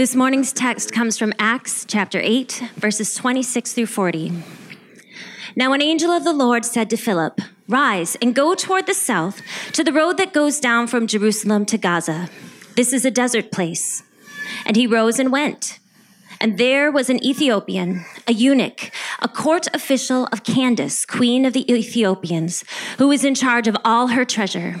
This morning's text comes from Acts chapter 8, verses 26 through 40. Now, an angel of the Lord said to Philip, Rise and go toward the south to the road that goes down from Jerusalem to Gaza. This is a desert place. And he rose and went. And there was an Ethiopian, a eunuch, a court official of Candace, queen of the Ethiopians, who was in charge of all her treasure.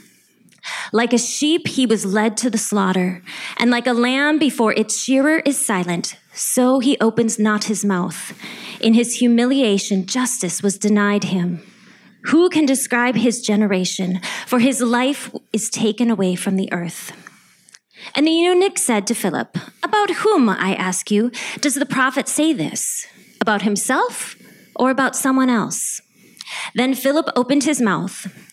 Like a sheep, he was led to the slaughter, and like a lamb before its shearer is silent, so he opens not his mouth. In his humiliation, justice was denied him. Who can describe his generation? For his life is taken away from the earth. And the eunuch said to Philip, About whom, I ask you, does the prophet say this? About himself or about someone else? Then Philip opened his mouth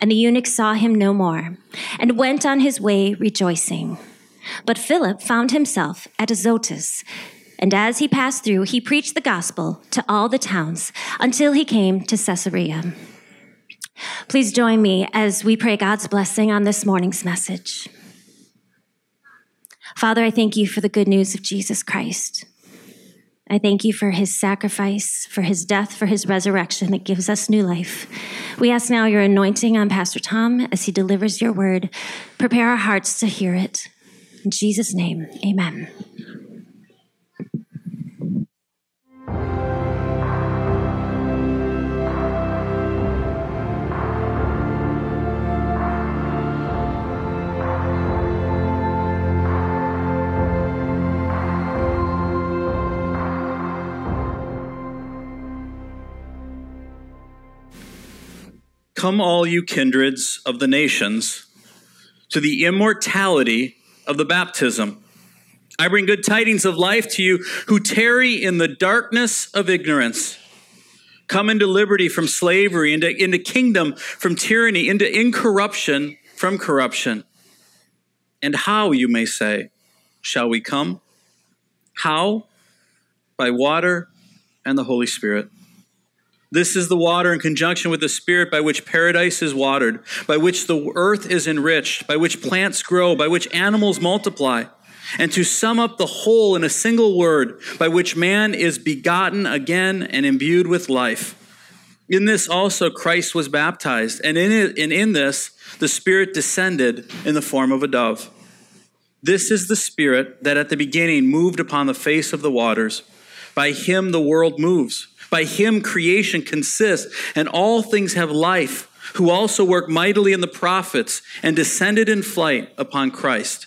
and the eunuch saw him no more, and went on his way rejoicing. But Philip found himself at Azotus, and as he passed through, he preached the gospel to all the towns until he came to Caesarea. Please join me as we pray God's blessing on this morning's message. Father, I thank you for the good news of Jesus Christ. I thank you for his sacrifice, for his death, for his resurrection that gives us new life. We ask now your anointing on Pastor Tom as he delivers your word. Prepare our hearts to hear it. In Jesus' name, amen. Come, all you kindreds of the nations, to the immortality of the baptism. I bring good tidings of life to you who tarry in the darkness of ignorance. Come into liberty from slavery, into, into kingdom from tyranny, into incorruption from corruption. And how, you may say, shall we come? How? By water and the Holy Spirit. This is the water in conjunction with the Spirit by which paradise is watered, by which the earth is enriched, by which plants grow, by which animals multiply. And to sum up the whole in a single word, by which man is begotten again and imbued with life. In this also Christ was baptized, and in, it, and in this the Spirit descended in the form of a dove. This is the Spirit that at the beginning moved upon the face of the waters. By him the world moves by him creation consists, and all things have life, who also work mightily in the prophets and descended in flight upon Christ.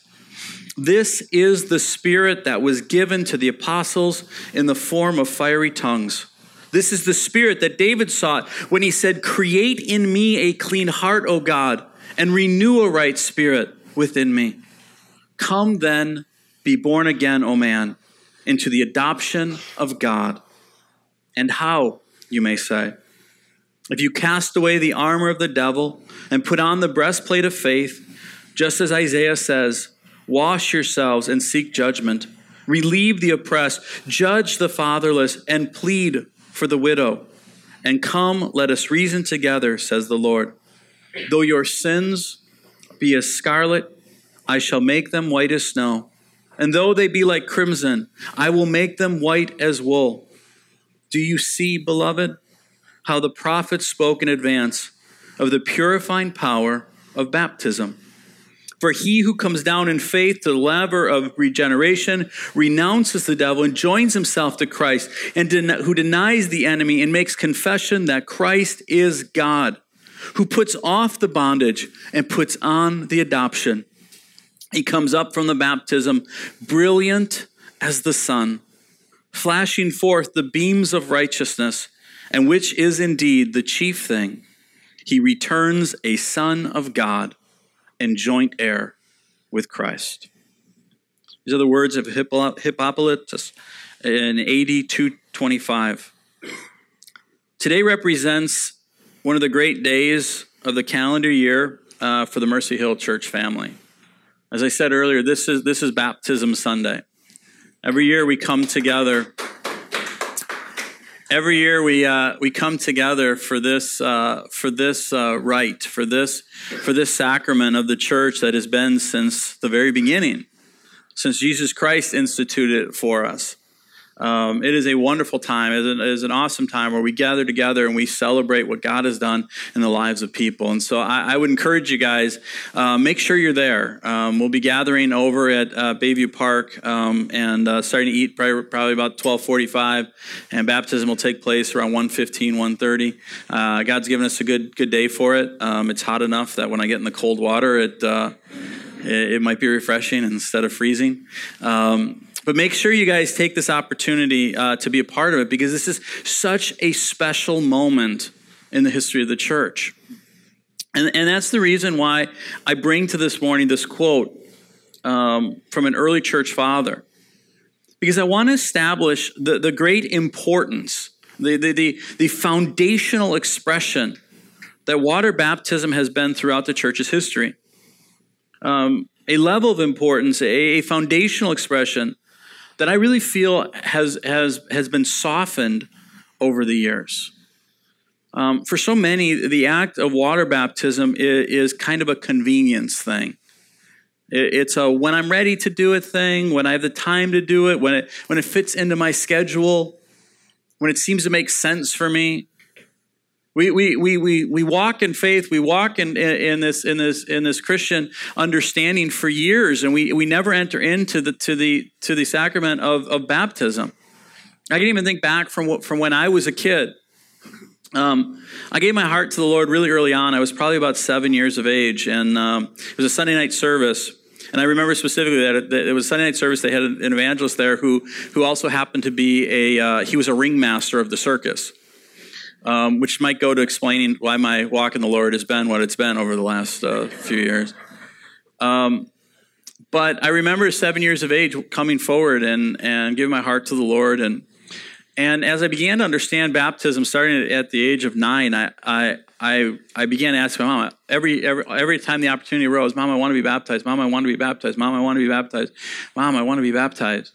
This is the Spirit that was given to the apostles in the form of fiery tongues. This is the Spirit that David sought when he said, Create in me a clean heart, O God, and renew a right spirit within me. Come then, be born again, O man, into the adoption of God. And how, you may say? If you cast away the armor of the devil and put on the breastplate of faith, just as Isaiah says, wash yourselves and seek judgment, relieve the oppressed, judge the fatherless, and plead for the widow. And come, let us reason together, says the Lord. Though your sins be as scarlet, I shall make them white as snow. And though they be like crimson, I will make them white as wool. Do you see, beloved, how the prophet spoke in advance of the purifying power of baptism? For he who comes down in faith to the laver of regeneration renounces the devil and joins himself to Christ, and den- who denies the enemy and makes confession that Christ is God, who puts off the bondage and puts on the adoption. He comes up from the baptism, brilliant as the sun, flashing forth the beams of righteousness, and which is indeed the chief thing. He returns a son of God and joint heir with Christ. These are the words of Hippolytus in AD 225. Today represents one of the great days of the calendar year uh, for the Mercy Hill Church family. As I said earlier, this is, this is Baptism Sunday. Every year we come together every year we uh, we come together for this uh, for this uh, rite for this for this sacrament of the church that has been since the very beginning, since Jesus Christ instituted it for us. Um, it is a wonderful time. It is, an, it is, an, awesome time where we gather together and we celebrate what God has done in the lives of people. And so I, I would encourage you guys, uh, make sure you're there. Um, we'll be gathering over at uh, Bayview Park um, and uh, starting to eat probably, probably, about 1245. And baptism will take place around 115, 130. Uh, God's given us a good, good day for it. Um, it's hot enough that when I get in the cold water, it, uh, it, it might be refreshing instead of freezing. But make sure you guys take this opportunity uh, to be a part of it because this is such a special moment in the history of the church. And, and that's the reason why I bring to this morning this quote um, from an early church father. Because I want to establish the, the great importance, the, the, the, the foundational expression that water baptism has been throughout the church's history. Um, a level of importance, a, a foundational expression that I really feel has, has, has been softened over the years. Um, for so many, the act of water baptism is, is kind of a convenience thing. It, it's a when I'm ready to do it thing, when I have the time to do it, when it, when it fits into my schedule, when it seems to make sense for me. We, we, we, we, we walk in faith, we walk in, in, this, in, this, in this Christian understanding for years, and we, we never enter into the, to, the, to the sacrament of, of baptism. I can even think back from, what, from when I was a kid. Um, I gave my heart to the Lord really early on. I was probably about seven years of age, and um, it was a Sunday night service. And I remember specifically that it, that it, was Sunday night service. They had an evangelist there who, who also happened to be a, uh, he was a ringmaster of the circus um, which might go to explaining why my walk in the Lord has been what it's been over the last uh, few years. Um, but I remember seven years of age coming forward and, and giving my heart to the Lord. And, and as I began to understand baptism, starting at the age of nine, I, I, I, I began to ask my mom every, every, every time the opportunity arose, Mom, I want to be baptized. Mom, I want to be baptized. Mom, I want to be baptized. Mom, I want to be baptized.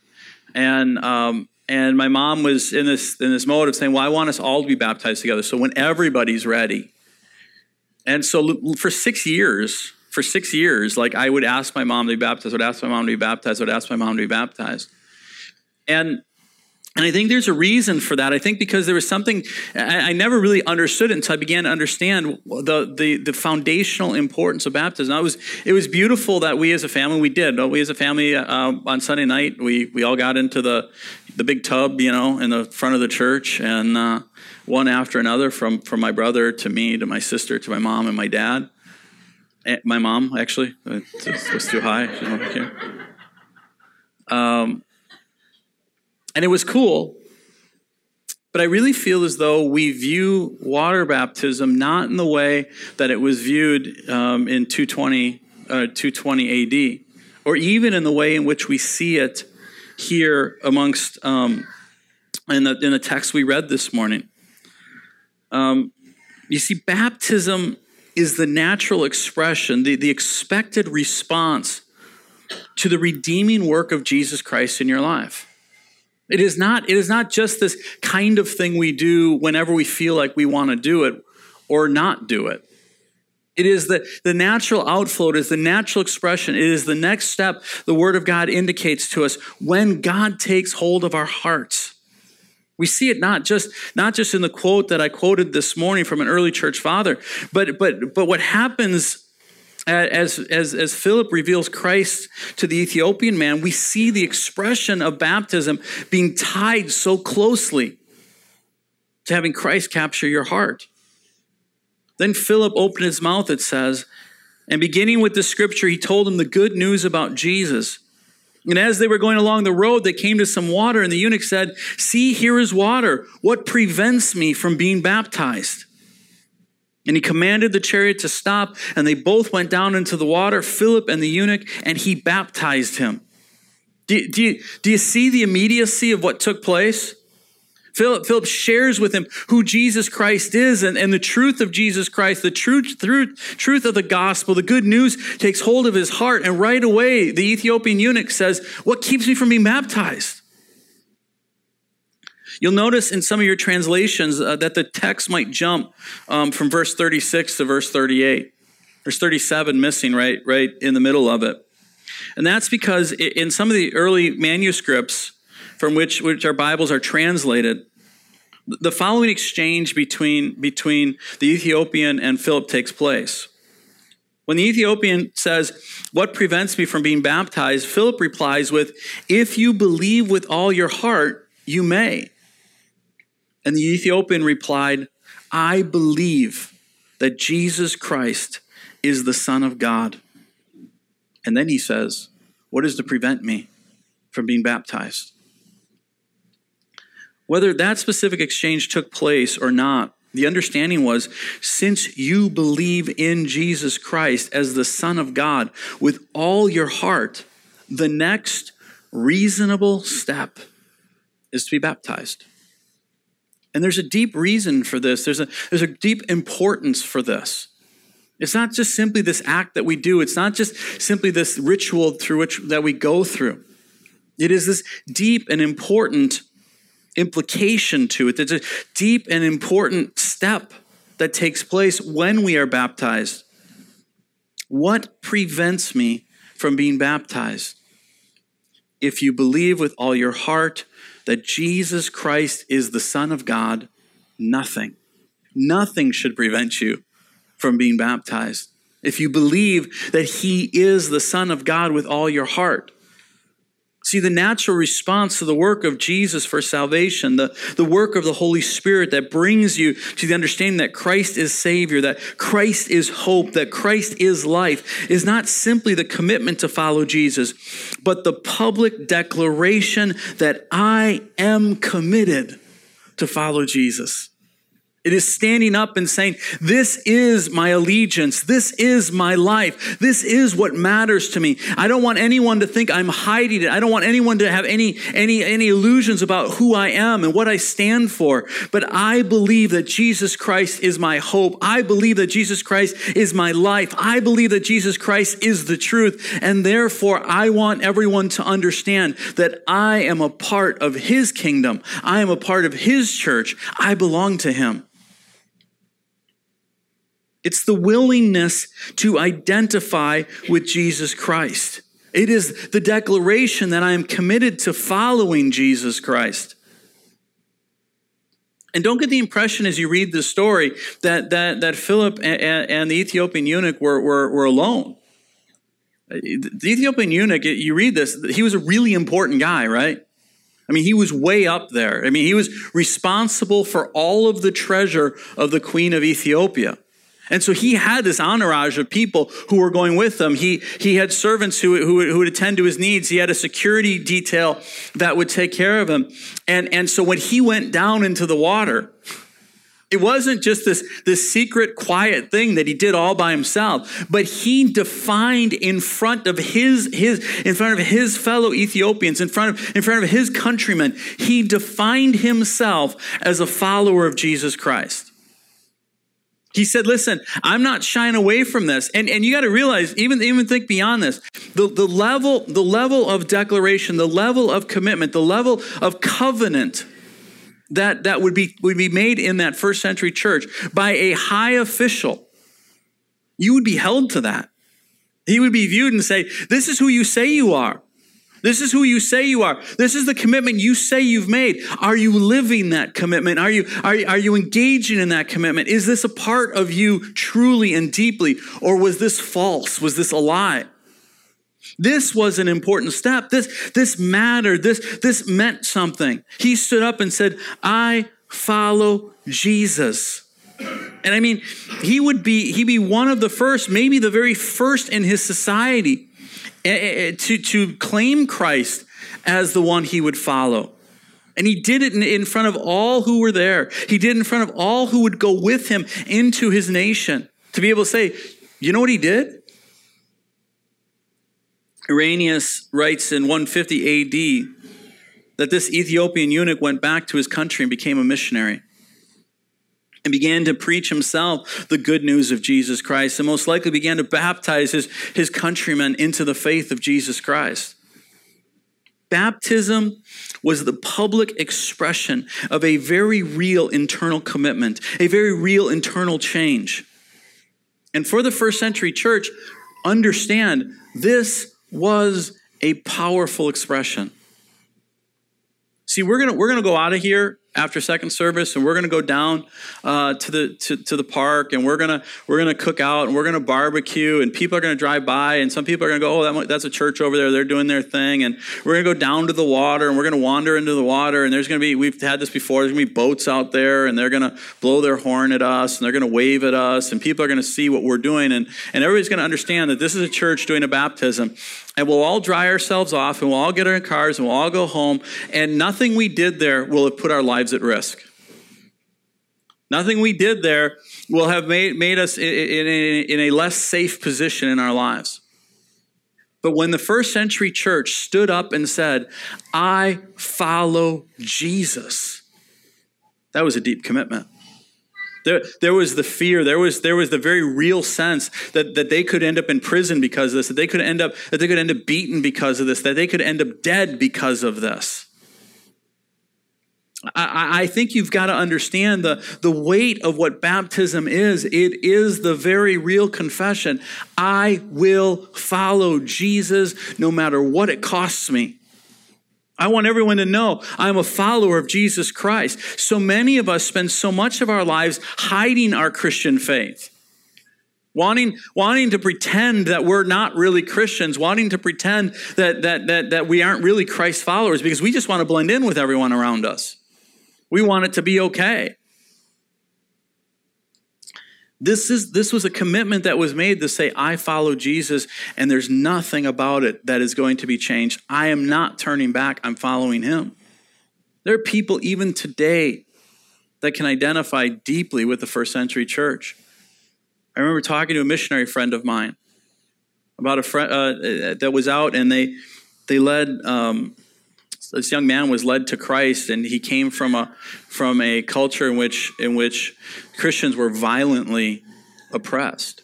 And um, and my mom was in this in this mode of saying, "Well, I want us all to be baptized together." So when everybody's ready, and so for six years, for six years, like I would ask my mom to be baptized, I would ask my mom to be baptized, I would ask my mom to be baptized, and and I think there's a reason for that. I think because there was something I, never really understood until I began to understand the, the, the foundational importance of baptism. it was it was beautiful that we as a family we did. We as a family uh, on Sunday night we we all got into the the big tub, you know, in the front of the church, and uh, one after another from from my brother to me to my sister to my mom and my dad. And my mom actually it was too high. Um, and it was cool. But I really feel as though we view water baptism not in the way that it was viewed um, in 220, uh, 220 AD, or even in the way in which we see it here amongst um, in the in the text we read this morning. Um, you see, baptism is the natural expression, the, the expected response to the redeeming work of Jesus Christ in your life. It is not, it is not just this kind of thing we do whenever we feel like we want to do it or not do it. It is the, the natural outflow, it is the natural expression, it is the next step the Word of God indicates to us when God takes hold of our hearts. We see it not just, not just in the quote that I quoted this morning from an early church father, but, but, but what happens as, as, as Philip reveals Christ to the Ethiopian man, we see the expression of baptism being tied so closely to having Christ capture your heart. Then Philip opened his mouth, it says, and beginning with the scripture, he told him the good news about Jesus. And as they were going along the road, they came to some water, and the eunuch said, See, here is water. What prevents me from being baptized? And he commanded the chariot to stop, and they both went down into the water, Philip and the eunuch, and he baptized him. Do, do, do you see the immediacy of what took place? Philip, Philip shares with him who Jesus Christ is and, and the truth of Jesus Christ, the truth, truth, truth of the gospel, the good news takes hold of his heart. And right away, the Ethiopian eunuch says, What keeps me from being baptized? You'll notice in some of your translations uh, that the text might jump um, from verse 36 to verse 38. There's 37 missing right, right in the middle of it. And that's because in some of the early manuscripts from which, which our Bibles are translated, the following exchange between, between the Ethiopian and Philip takes place. When the Ethiopian says, What prevents me from being baptized? Philip replies with, If you believe with all your heart, you may. And the Ethiopian replied, I believe that Jesus Christ is the Son of God. And then he says, What is to prevent me from being baptized? Whether that specific exchange took place or not, the understanding was since you believe in Jesus Christ as the Son of God with all your heart, the next reasonable step is to be baptized. And there's a deep reason for this. There's a, there's a deep importance for this. It's not just simply this act that we do. It's not just simply this ritual through which that we go through. It is this deep and important implication to it. There's a deep and important step that takes place when we are baptized. What prevents me from being baptized? If you believe with all your heart that Jesus Christ is the Son of God, nothing, nothing should prevent you from being baptized. If you believe that He is the Son of God with all your heart, See, the natural response to the work of Jesus for salvation, the, the work of the Holy Spirit that brings you to the understanding that Christ is Savior, that Christ is hope, that Christ is life, is not simply the commitment to follow Jesus, but the public declaration that I am committed to follow Jesus. It is standing up and saying, This is my allegiance. This is my life. This is what matters to me. I don't want anyone to think I'm hiding it. I don't want anyone to have any, any, any illusions about who I am and what I stand for. But I believe that Jesus Christ is my hope. I believe that Jesus Christ is my life. I believe that Jesus Christ is the truth. And therefore, I want everyone to understand that I am a part of his kingdom. I am a part of his church. I belong to him. It's the willingness to identify with Jesus Christ. It is the declaration that I am committed to following Jesus Christ. And don't get the impression as you read the story that, that, that Philip and, and the Ethiopian eunuch were, were, were alone. The Ethiopian eunuch, you read this, he was a really important guy, right? I mean, he was way up there. I mean, he was responsible for all of the treasure of the queen of Ethiopia. And so he had this entourage of people who were going with him. He, he had servants who, who, who would attend to his needs. He had a security detail that would take care of him. And, and so when he went down into the water, it wasn't just this, this secret, quiet thing that he did all by himself, but he defined in front of his, his, in front of his fellow Ethiopians, in front of, in front of his countrymen, he defined himself as a follower of Jesus Christ. He said, listen, I'm not shying away from this. And, and you got to realize, even, even think beyond this, the, the, level, the level of declaration, the level of commitment, the level of covenant that, that would, be, would be made in that first century church by a high official, you would be held to that. He would be viewed and say, this is who you say you are. This is who you say you are. This is the commitment you say you've made. Are you living that commitment? Are you, are, are you engaging in that commitment? Is this a part of you truly and deeply? Or was this false? Was this a lie? This was an important step. This, this mattered. This, this meant something. He stood up and said, I follow Jesus. And I mean, he would be, he'd be one of the first, maybe the very first in his society Eh, eh, eh, to, to claim Christ as the one he would follow. And he did it in, in front of all who were there. He did it in front of all who would go with him into his nation to be able to say, you know what he did? Irenaeus writes in 150 AD that this Ethiopian eunuch went back to his country and became a missionary and began to preach himself the good news of Jesus Christ and most likely began to baptize his, his countrymen into the faith of Jesus Christ. Baptism was the public expression of a very real internal commitment, a very real internal change. And for the first century church, understand this was a powerful expression. See, we're gonna we're gonna go out of here after second service and we're going to go down uh, to the to, to the park and we're going to we're going to cook out and we're going to barbecue and people are going to drive by and some people are going to go oh that, that's a church over there. They're doing their thing and we're going to go down to the water and we're going to wander into the water and there's going to be we've had this before there's going to be boats out there and they're going to blow their horn at us and they're going to wave at us and people are going to see what we're doing and and everybody's going to understand that this is a church doing a baptism and we'll all dry ourselves off and we'll all get our cars and we'll all go home and nothing we did there will have put our lives at risk. Nothing we did there will have made, made us in, in, a, in a less safe position in our lives. But when the first century church stood up and said i follow jesus that was a deep commitment there, there was the fear. There was, there was the very real sense that, that they could end up in prison because of this, that they could end up, that they could end up beaten because of this, that they could end up dead because of this. I, I think you've got to understand the, the weight of what baptism is. It is the very real confession. I will follow Jesus no matter what it costs me. I want everyone to know I'm a follower of Jesus Christ. So many of us spend so much of our lives hiding our Christian faith. Wanting, wanting to pretend that we're not really Christians, wanting to pretend that, that, that, that we aren't really Christ followers because we just want to blend in with everyone around us. We want it to be okay. This, is, this was a commitment that was made to say, I follow Jesus, and there's nothing about it that is going to be changed. I am not turning back, I'm following him. There are people even today that can identify deeply with the first century church. I remember talking to a missionary friend of mine about a friend uh, that was out, and they they led um, this young man was led to Christ, and he came from a from a culture in which in which Christians were violently oppressed.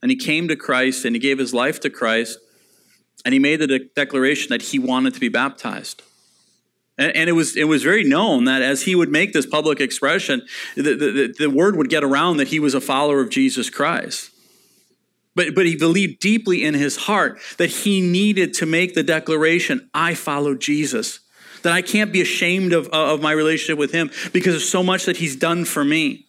And he came to Christ, and he gave his life to Christ, and he made the de- declaration that he wanted to be baptized. And, and, it was it was very known that as he would make this public expression, the, the, the word would get around that he was a follower of Jesus Christ. But, but he believed deeply in his heart that he needed to make the declaration I follow Jesus. That I can't be ashamed of, uh, of my relationship with him because of so much that he's done for me.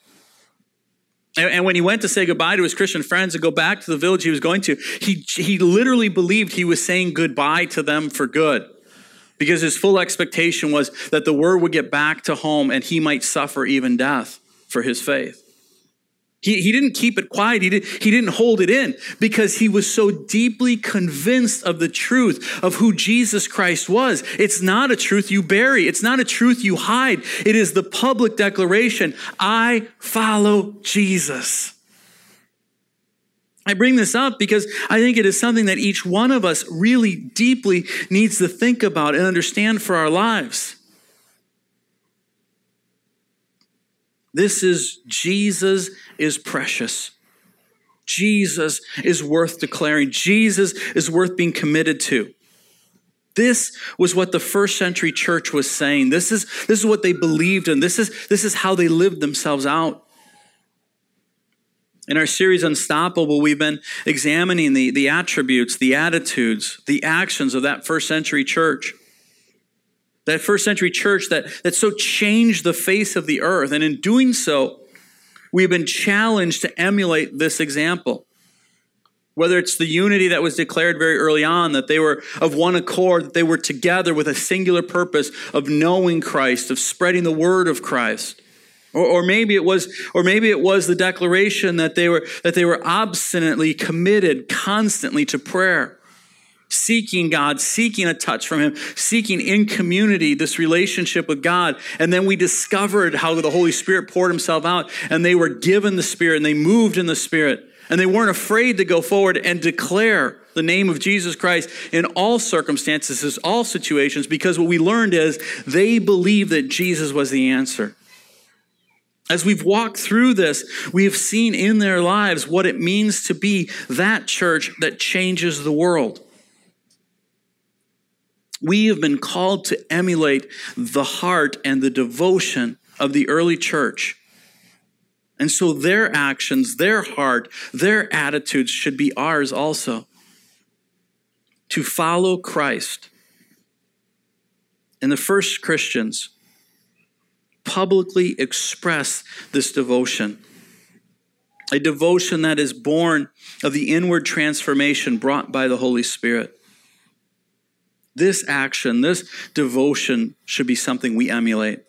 And, and when he went to say goodbye to his Christian friends and go back to the village he was going to, he, he literally believed he was saying goodbye to them for good because his full expectation was that the word would get back to home and he might suffer even death for his faith. He, he didn't keep it quiet. He, did, he didn't hold it in because he was so deeply convinced of the truth of who Jesus Christ was. It's not a truth you bury. It's not a truth you hide. It is the public declaration. I follow Jesus. I bring this up because I think it is something that each one of us really deeply needs to think about and understand for our lives. This is Jesus is precious. Jesus is worth declaring. Jesus is worth being committed to. This was what the first century church was saying. This is, this is what they believed and this is, this is how they lived themselves out. In our series Unstoppable, we've been examining the, the attributes, the attitudes, the actions of that first century church. That first century church that, that so changed the face of the earth. And in doing so, we've been challenged to emulate this example. Whether it's the unity that was declared very early on, that they were of one accord, that they were together with a singular purpose of knowing Christ, of spreading the word of Christ or, or, maybe it was, or maybe it was the declaration that they were, that they were obstinately committed constantly to prayer, seeking God, seeking a touch from Him, seeking in community this relationship with God. And then we discovered how the Holy Spirit poured Himself out and they were given the Spirit and they moved in the Spirit and they weren't afraid to go forward and declare the name of Jesus Christ in all circumstances, all situations, because what we learned is they believed that Jesus was the answer. As we've walked through this, we have seen in their lives what it means to be that church that changes the world. We have been called to emulate the heart and the devotion of the early church. And so their actions, their heart, their attitudes should be ours also. To follow Christ. And the first Christians, publicly express this devotion. A devotion that is born of the inward transformation brought by the Holy Spirit. This action, this devotion should be something we emulate.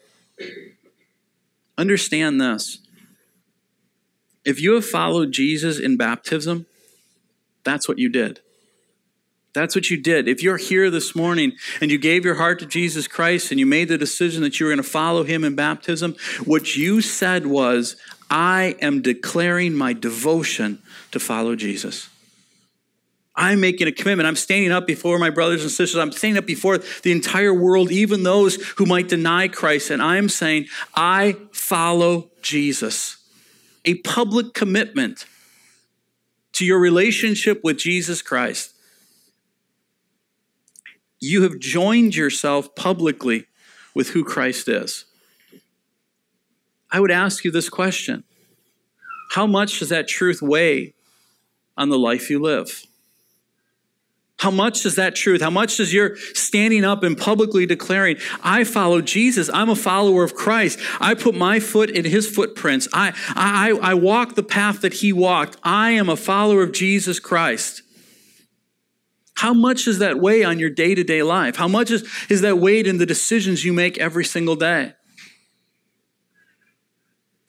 Understand this. If you have followed Jesus in baptism, that's what you did. That's what you did. If you're here this morning and you gave your heart to Jesus Christ and you made the decision that you were going to follow him in baptism, what you said was, I am declaring my devotion to follow Jesus. I'm making a commitment. I'm standing up before my brothers and sisters. I'm standing up before the entire world, even those who might deny Christ. And I'm saying, I follow Jesus. A public commitment to your relationship with Jesus Christ you have joined yourself publicly with who Christ is. I would ask you this question How much does that truth weigh on the life you live? How much does that truth, how much does your standing up and publicly declaring, I follow Jesus, I'm a follower of Christ, I put my foot in his footprints, I, I, I walk the path that he walked, I am a follower of Jesus Christ. How much does that weigh on your day to day life? How much is, is that weighed in the decisions you make every single day?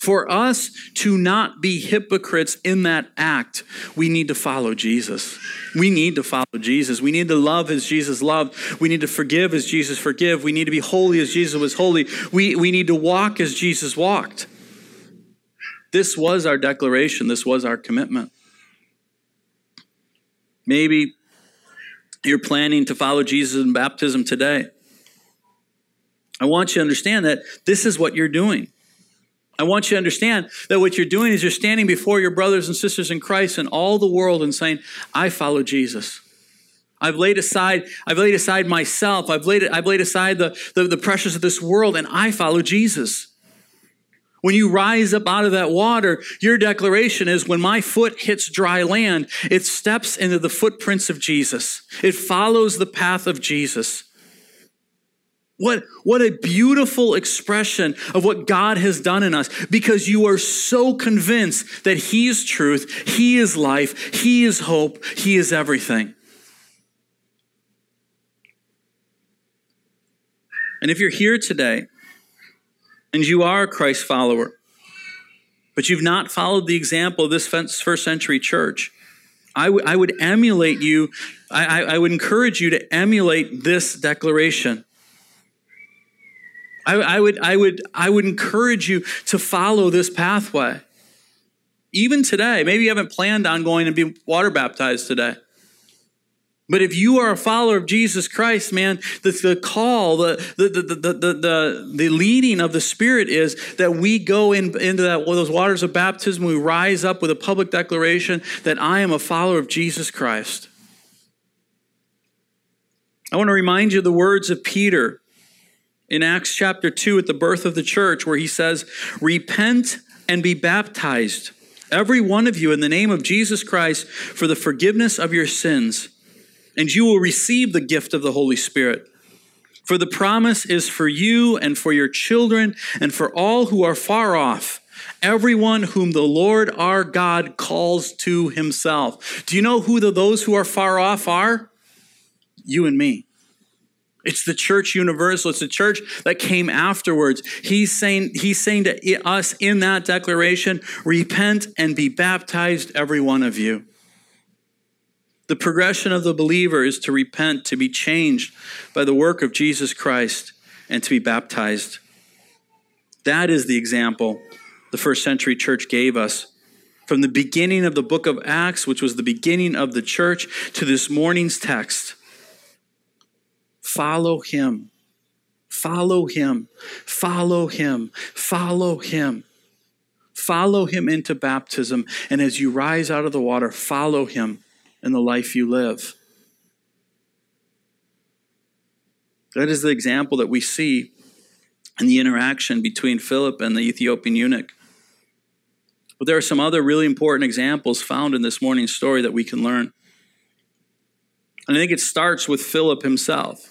For us to not be hypocrites in that act, we need to follow Jesus. We need to follow Jesus. We need to love as Jesus loved. We need to forgive as Jesus forgive. We need to be holy as Jesus was holy. We, we need to walk as Jesus walked. This was our declaration. This was our commitment. Maybe you're planning to follow Jesus in baptism today, I want you to understand that this is what you're doing. I want you to understand that what you're doing is you're standing before your brothers and sisters in Christ and all the world and saying, I follow Jesus. I've laid aside, I've laid aside myself. I've laid, I've laid aside the, the, the pressures of this world and I follow Jesus. When you rise up out of that water, your declaration is when my foot hits dry land, it steps into the footprints of Jesus. It follows the path of Jesus. What, what a beautiful expression of what God has done in us because you are so convinced that He is truth, He is life, He is hope, He is everything. And if you're here today and you are a Christ follower, but you've not followed the example of this first century church, I, w- I would emulate you, I, I would encourage you to emulate this declaration. I, I, would, I, would, I would encourage you to follow this pathway. Even today, maybe you haven't planned on going and be water baptized today. But if you are a follower of Jesus Christ, man, the, the call, the, the, the, the, the, the, leading of the Spirit is that we go in, into that, well, those waters of baptism, we rise up with a public declaration that I am a follower of Jesus Christ. I want to remind you of the words of Peter in Acts chapter 2 at the birth of the church, where he says, Repent and be baptized every one of you, in the name of Jesus Christ for the forgiveness of your sins, and you will receive the gift of the Holy Spirit. For the promise is for you and for your children and for all who are far off, everyone whom the Lord our God calls to himself. Do you know who the, those who are far off are? You and me. It's the church universal. It's the church that came afterwards. He's saying, he's saying to us in that declaration, repent and be baptized, every one of you. The progression of the believer is to repent, to be changed by the work of Jesus Christ, and to be baptized. That is the example the first century church gave us. From the beginning of the book of Acts, which was the beginning of the church, to this morning's text. Follow him. Follow him. Follow him. Follow him. Follow him into baptism. And as you rise out of the water, follow him in the life you live. That is the example that we see in the interaction between Philip and the Ethiopian eunuch. But there are some other really important examples found in this morning's story that we can learn. And I think it starts with Philip himself.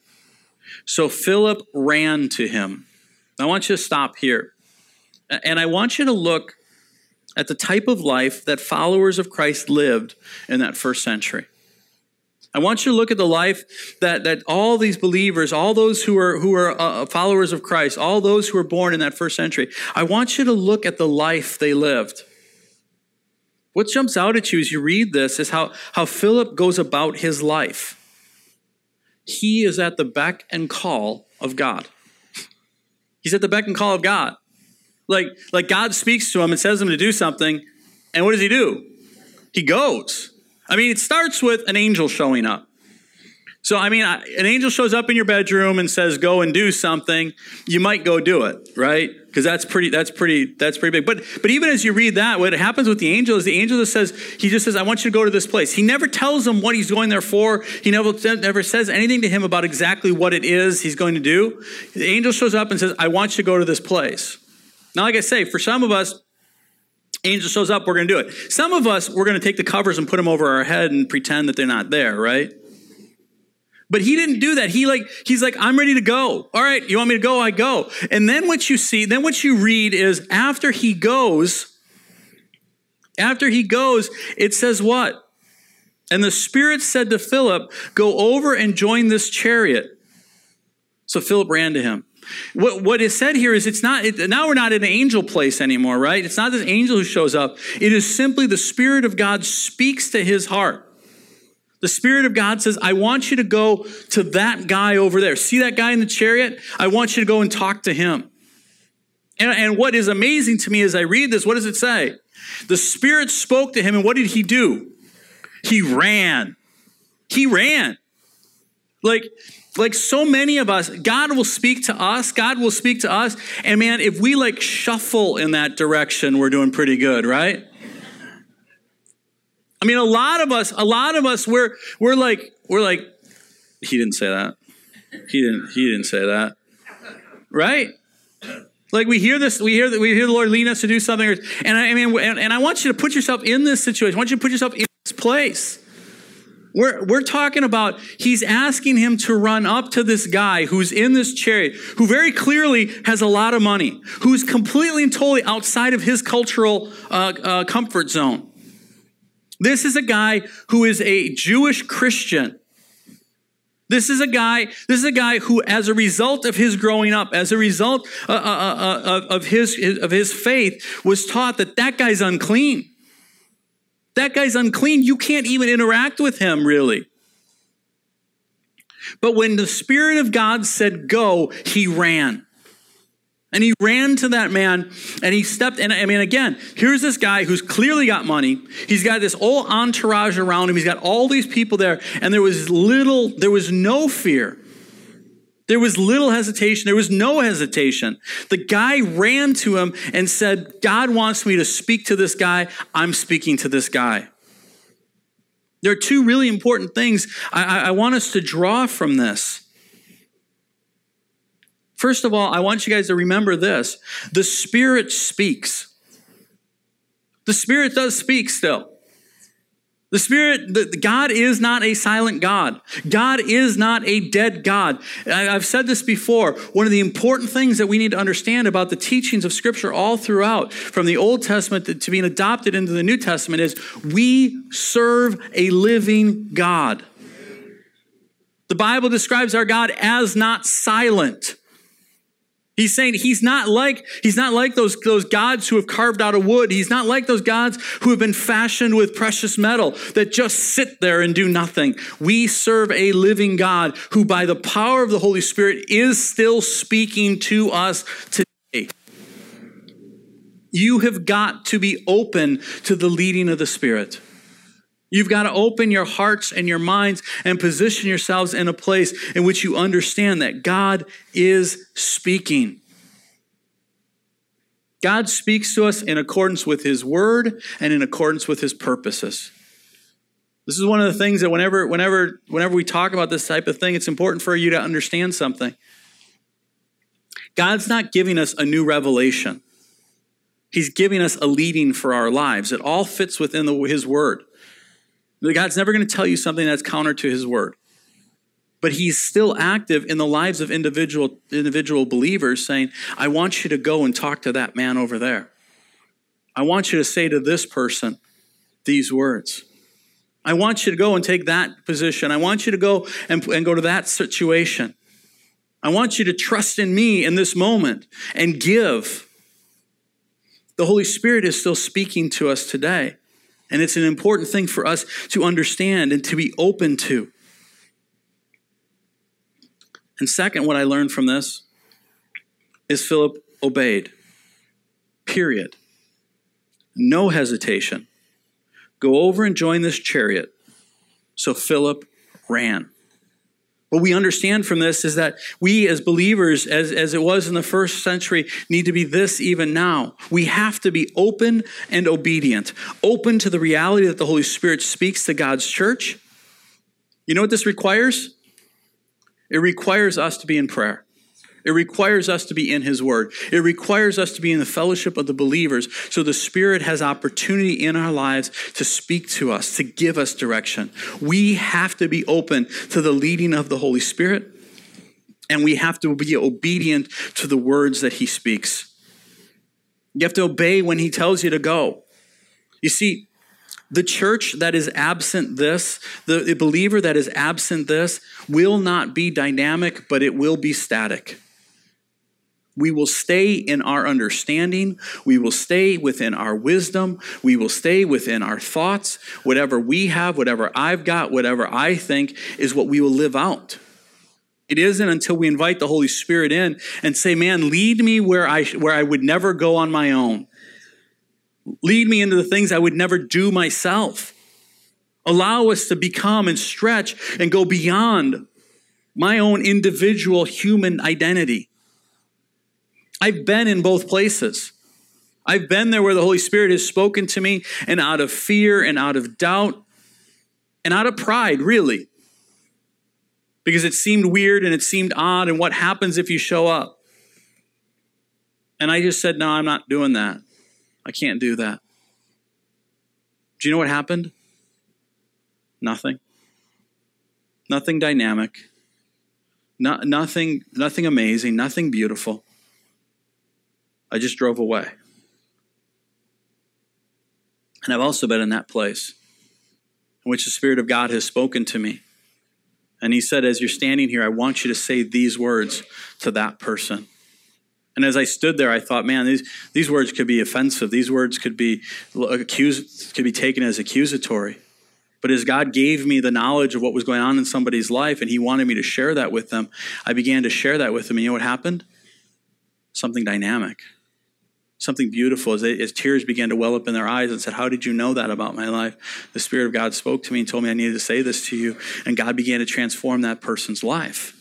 So Philip ran to him. I want you to stop here. And I want you to look at the type of life that followers of Christ lived in that first century. I want you to look at the life that, that all these believers, all those who are, who are uh, followers of Christ, all those who were born in that first century, I want you to look at the life they lived. What jumps out at you as you read this is how, how Philip goes about his life. He is at the beck and call of God. He's at the beck and call of God. Like, like God speaks to him and says him to do something, and what does he do? He goes. I mean, it starts with an angel showing up. So, I mean, an angel shows up in your bedroom and says, "Go and do something." You might go do it, right? Because that's pretty. That's pretty. That's pretty big. But but even as you read that, what happens with the angel is the angel just says he just says, "I want you to go to this place." He never tells him what he's going there for. He never never says anything to him about exactly what it is he's going to do. The angel shows up and says, "I want you to go to this place." Now, like I say, for some of us, angel shows up, we're going to do it. Some of us, we're going to take the covers and put them over our head and pretend that they're not there, right? But he didn't do that. He like he's like I'm ready to go. All right, you want me to go? I go. And then what you see, then what you read is after he goes, after he goes, it says what? And the Spirit said to Philip, "Go over and join this chariot." So Philip ran to him. What, what is said here is it's not, it, now we're not in an angel place anymore, right? It's not this angel who shows up. It is simply the Spirit of God speaks to his heart. The Spirit of God says, I want you to go to that guy over there. See that guy in the chariot? I want you to go and talk to him. And, and what is amazing to me as I read this, what does it say? The Spirit spoke to him, and what did he do? He ran. He ran. Like, like so many of us, God will speak to us, God will speak to us, and man, if we like shuffle in that direction, we're doing pretty good, right? I mean, a lot of us, a lot of us, we're we're like, we're like, he didn't say that. He didn't, he didn't say that. Right? Like we hear this, we hear that we hear the Lord lead us to do something, and I, I mean, and, and I want you to put yourself in this situation. I want you to put yourself in this place. We're, we're talking about he's asking him to run up to this guy who's in this chariot, who very clearly has a lot of money, who's completely and totally outside of his cultural uh, uh, comfort zone. This is a guy who is a Jewish Christian. This is a guy. This is a guy who, as a result of his growing up, as a result uh, uh, uh, of his of his faith, was taught that that guy's unclean. That guy's unclean. You can't even interact with him, really. But when the Spirit of God said go, he ran. And he ran to that man and he stepped and I mean again, here's this guy who's clearly got money. He's got this whole entourage around him. He's got all these people there and there was little there was no fear. There was little hesitation. There was no hesitation. The guy ran to him and said, God wants me to speak to this guy. I'm speaking to this guy. There are two really important things I, I want us to draw from this. First of all, I want you guys to remember this the Spirit speaks. The Spirit does speak still. The Spirit, the, God is not a silent God. God is not a dead God. I, I've said this before. One of the important things that we need to understand about the teachings of Scripture all throughout, from the Old Testament to, to being adopted into the New Testament, is we serve a living God. The Bible describes our God as not silent. He's saying he's not like he's not like those, those gods who have carved out of wood. He's not like those gods who have been fashioned with precious metal that just sit there and do nothing. We serve a living God who by the power of the Holy Spirit is still speaking to us today. You have got to be open to the leading of the Spirit. You've got to open your hearts and your minds and position yourselves in a place in which you understand that God is speaking. God speaks to us in accordance with his word and in accordance with his purposes. This is one of the things that whenever whenever whenever we talk about this type of thing, it's important for you to understand something. God's not giving us a new revelation. He's giving us a leading for our lives. It all fits within the, his word. God's never going to tell you something that's counter to his word. But he's still active in the lives of individual, individual believers, saying, I want you to go and talk to that man over there. I want you to say to this person these words. I want you to go and take that position. I want you to go and, and go to that situation. I want you to trust in me in this moment and give. The Holy Spirit is still speaking to us today. And it's an important thing for us to understand and to be open to. And second, what I learned from this is Philip obeyed. Period. No hesitation. Go over and join this chariot. So Philip ran. What we understand from this is that we as believers, as, as it was in the first century, need to be this even now. We have to be open and obedient, open to the reality that the Holy Spirit speaks to God's church. You know what this requires? It requires us to be in prayer. It requires us to be in His Word. It requires us to be in the fellowship of the believers so the Spirit has opportunity in our lives to speak to us, to give us direction. We have to be open to the leading of the Holy Spirit, and we have to be obedient to the words that He speaks. You have to obey when He tells you to go. You see, the church that is absent this, the believer that is absent this, will not be dynamic, but it will be static. We will stay in our understanding. We will stay within our wisdom. We will stay within our thoughts. Whatever we have, whatever I've got, whatever I think is what we will live out. It isn't until we invite the Holy Spirit in and say, Man, lead me where I, where I would never go on my own. Lead me into the things I would never do myself. Allow us to become and stretch and go beyond my own individual human identity. I've been in both places. I've been there where the Holy Spirit has spoken to me, and out of fear and out of doubt and out of pride, really. Because it seemed weird and it seemed odd, and what happens if you show up? And I just said, No, I'm not doing that. I can't do that. Do you know what happened? Nothing. Nothing dynamic. No, nothing, nothing amazing, nothing beautiful. I just drove away. And I've also been in that place in which the Spirit of God has spoken to me. And He said, As you're standing here, I want you to say these words to that person. And as I stood there, I thought, man, these, these words could be offensive. These words could be accused, could be taken as accusatory. But as God gave me the knowledge of what was going on in somebody's life and He wanted me to share that with them, I began to share that with them. And you know what happened? something dynamic, something beautiful as, they, as tears began to well up in their eyes and said, How did you know that about my life? The Spirit of God spoke to me and told me I needed to say this to you. And God began to transform that person's life.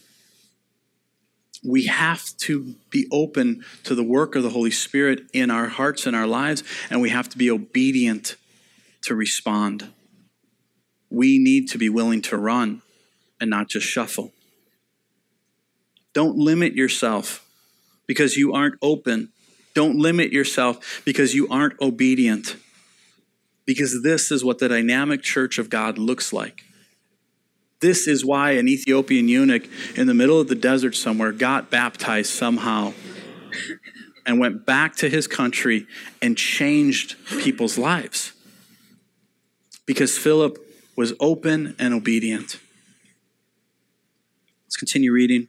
We have to be open to the work of the Holy Spirit in our hearts and our lives, and we have to be obedient to respond. We need to be willing to run and not just shuffle. Don't limit yourself because you aren't open. Don't limit yourself because you aren't obedient. Because this is what the dynamic church of God looks like. This is why an Ethiopian eunuch in the middle of the desert somewhere got baptized somehow and went back to his country and changed people's lives. Because Philip was open and obedient. Let's continue reading.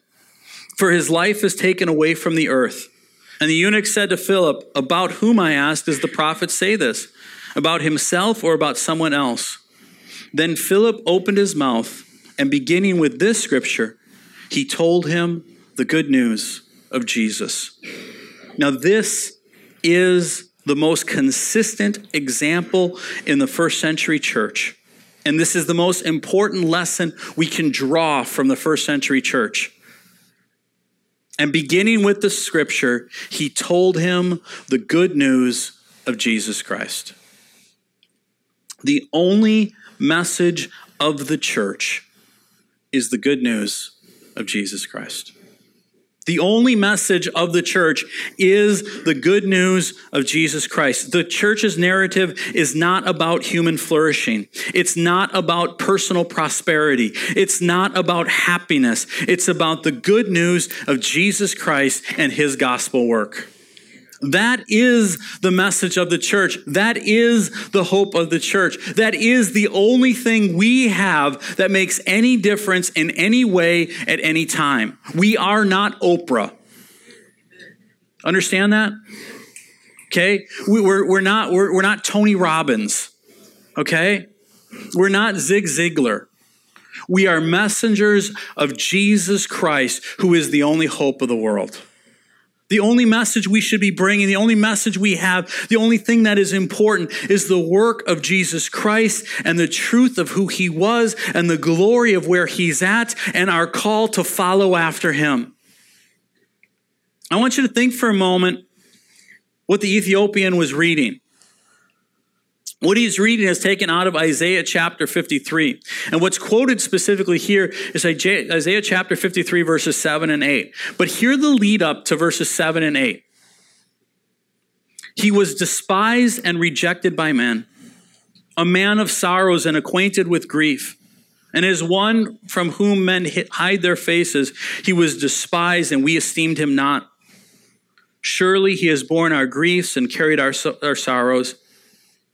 For his life is taken away from the earth. And the eunuch said to Philip, About whom, I asked, does the prophet say this? About himself or about someone else? Then Philip opened his mouth, and beginning with this scripture, he told him the good news of Jesus. Now, this is the most consistent example in the first century church. And this is the most important lesson we can draw from the first century church. And beginning with the scripture, he told him the good news of Jesus Christ. The only message of the church is the good news of Jesus Christ. The only message of the church is the good news of Jesus Christ. The church's narrative is not about human flourishing. It's not about personal prosperity. It's not about happiness. It's about the good news of Jesus Christ and his gospel work. That is the message of the church. That is the hope of the church. That is the only thing we have that makes any difference in any way at any time. We are not Oprah. Understand that? Okay? We, are we're, not, we're, we're not Tony Robbins. Okay? We're not Zig Ziglar. We are messengers of Jesus Christ, who is the only hope of the world. The only message we should be bringing, the only message we have, the only thing that is important is the work of Jesus Christ and the truth of who he was and the glory of where he's at and our call to follow after him. I want you to think for a moment what the Ethiopian was reading. What he's reading is taken out of Isaiah chapter 53. And what's quoted specifically here is Isaiah chapter 53, verses 7 and 8. But hear the lead up to verses 7 and 8. He was despised and rejected by men, a man of sorrows and acquainted with grief. And as one from whom men hide their faces, he was despised and we esteemed him not. Surely he has borne our griefs and carried our, our sorrows.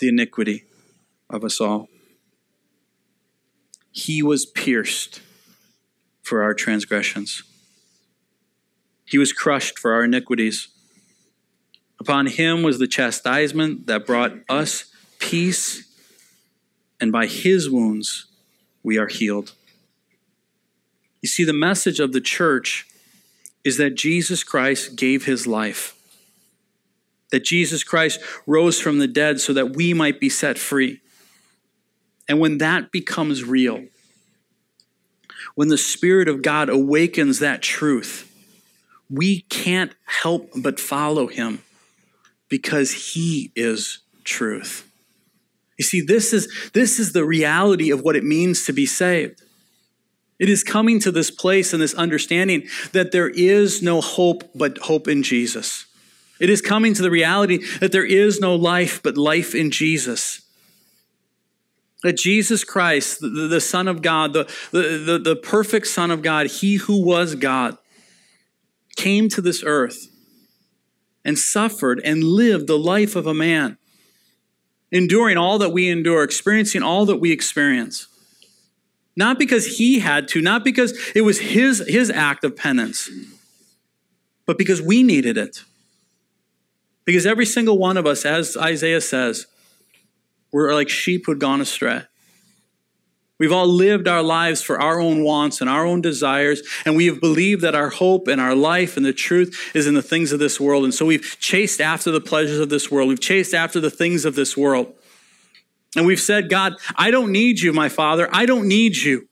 the iniquity of us all. He was pierced for our transgressions, he was crushed for our iniquities. Upon him was the chastisement that brought us peace, and by his wounds we are healed. You see, the message of the church is that Jesus Christ gave his life that Jesus Christ rose from the dead so that we might be set free. And when that becomes real, when the Spirit of God awakens that truth, we can't help but follow Him. because he is truth. You see, this is, this is the reality of what it means to be saved. It is coming to this place and this understanding that there is no hope but hope in Jesus. It is coming to the reality that there is no life but life in Jesus. That Jesus Christ, the, the Son of God, the, the, the, perfect Son of God, He who was God, came to this earth and suffered and lived the life of a man, enduring all that we endure, experiencing all that we experience. Not because he had to, not because it was his, his act of penance, but because we needed it. Because every single one of us, as Isaiah says, we're like sheep who had gone astray. We've all lived our lives for our own wants and our own desires, and we have believed that our hope and our life and the truth is in the things of this world. And so we've chased after the pleasures of this world. We've chased after the things of this world. And we've said, God, I don't need you, my Father. I don't need you.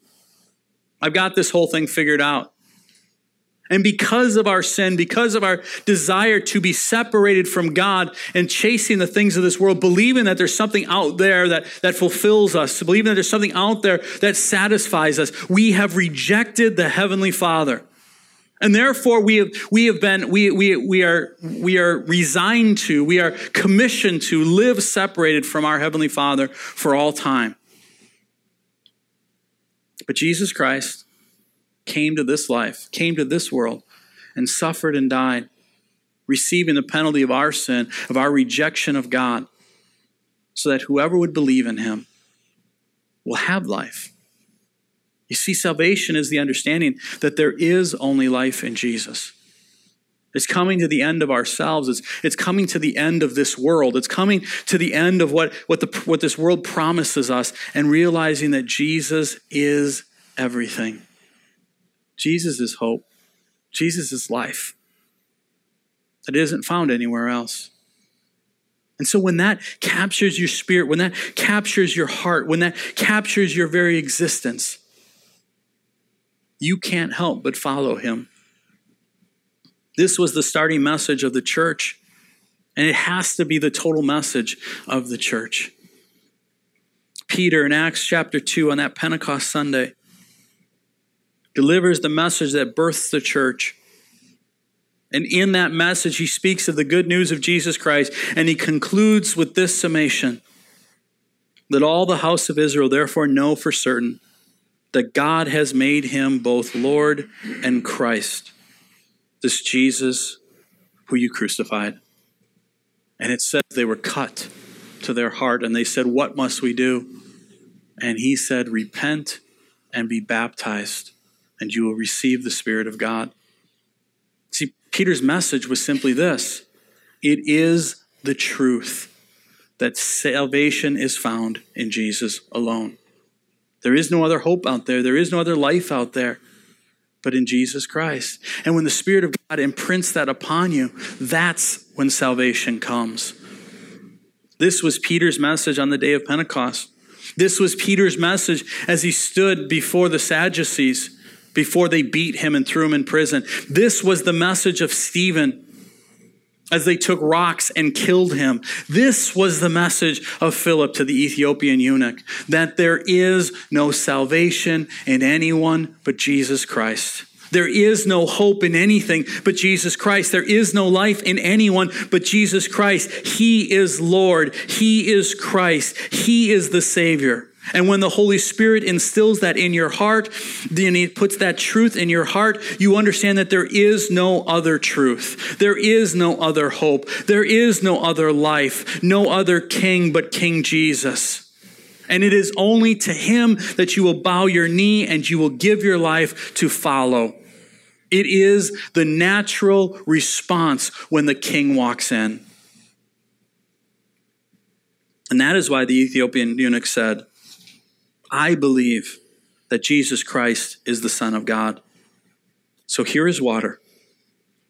I've got this whole thing figured out. And because of our sin, because of our desire to be separated from God and chasing the things of this world, believing that there's something out there that, that fulfills us, believing that there's something out there that satisfies us, we have rejected the Heavenly Father. And therefore, we have, we have been, we, we, we, are, we are resigned to, we are commissioned to live separated from our Heavenly Father for all time. But Jesus Christ, came to this life, came to this world, and suffered and died, receiving the penalty of our sin, of our rejection of God, so that whoever would believe in him will have life. You see, salvation is the understanding that there is only life in Jesus. It's coming to the end of ourselves. It's, it's coming to the end of this world. It's coming to the end of what, what, the, what this world promises us and realizing that Jesus is everything. Jesus is hope. Jesus is life. That isn't found anywhere else. And so when that captures your spirit, when that captures your heart, when that captures your very existence, you can't help but follow him. This was the starting message of the church, and it has to be the total message of the church. Peter in Acts chapter 2 on that Pentecost Sunday delivers the message that births the church. And in that message, he speaks of the good news of Jesus Christ, and he concludes with this summation that all the house of Israel therefore know for certain that God has made him both Lord and Christ, this Jesus who you crucified. And it says they were cut to their heart, and they said, What must we do? And he said, Repent and be baptized and you will receive the Spirit of God. See, Peter's message was simply this it is the truth that salvation is found in Jesus alone. There is no other hope out there, there is no other life out there but in Jesus Christ. And when the Spirit of God imprints that upon you, that's when salvation comes. This was Peter's message on the day of Pentecost. This was Peter's message as he stood before the Sadducees before they beat him and threw him in prison. This was the message of Stephen as they took rocks and killed him. This was the message of Philip to the Ethiopian eunuch that there is no salvation in anyone but Jesus Christ. There is no hope in anything but Jesus Christ. There is no life in anyone but Jesus Christ. He is Lord. He is Christ. He is the Savior. And when the Holy Spirit instills that in your heart, then He puts that truth in your heart, you understand that there is no other truth. There is no other hope. There is no other life, no other king but King Jesus. And it is only to Him that you will bow your knee and you will give your life to follow. It is the natural response when the king walks in. And that is why the Ethiopian eunuch said, I believe that Jesus Christ is the Son of God. So here is water.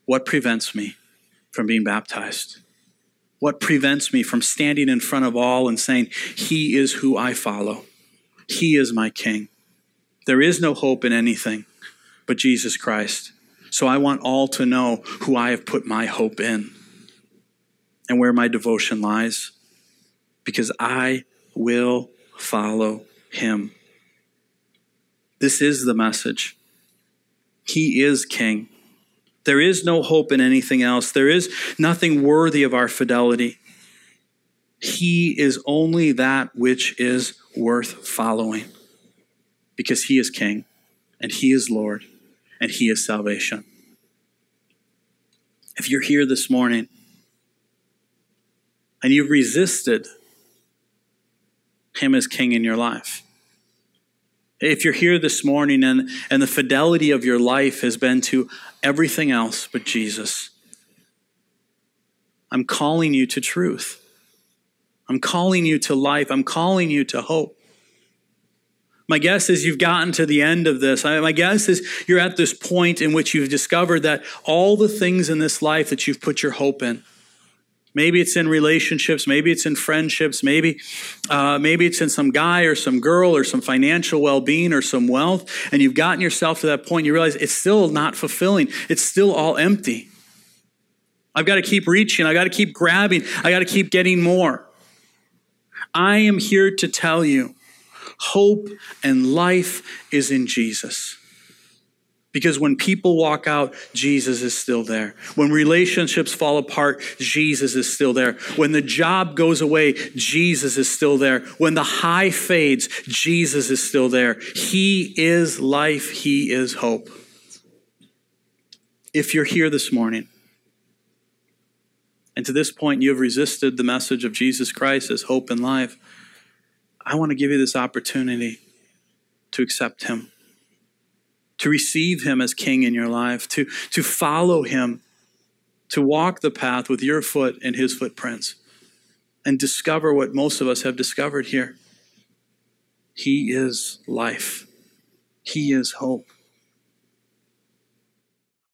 What prevents me from being baptized? What prevents me from standing in front of all and saying, He is who I follow? He is my King. There is no hope in anything but Jesus Christ. So I want all to know who I have put my hope in. and where my devotion lies, because I will follow him. This is the message. He is king. There is no hope in anything else. There is nothing worthy of our fidelity. He is only that which is worth following because he is king and he is Lord and he is salvation. If you're here this morning and you've resisted him as king in your life, if you're here this morning and, and the fidelity of your life has been to everything else but Jesus, I'm calling you to truth. I'm calling you to life. I'm calling you to hope. My guess is you've gotten to the end of this. My guess is you're at this point in which you've discovered that all the things in this life that you've put your hope in, Maybe it's in relationships. Maybe it's in friendships. Maybe, uh, maybe it's in some guy or some girl or some financial well-being or some wealth. And you've gotten yourself to that point. You realize it's still not fulfilling. It's still all empty. I've got to keep reaching. I got to keep grabbing. I got to keep getting more. I am here to tell you, hope and life is in Jesus. Because when people walk out, Jesus is still there. When relationships fall apart, Jesus is still there. When the job goes away, Jesus is still there. When the high fades, Jesus is still there. He is life, He is hope. If you're here this morning, and to this point you have resisted the message of Jesus Christ as hope and life, I want to give you this opportunity to accept Him to receive him as king in your life, to, to follow him, to walk the path with your foot in his footprints, and discover what most of us have discovered here. He is life, he is hope.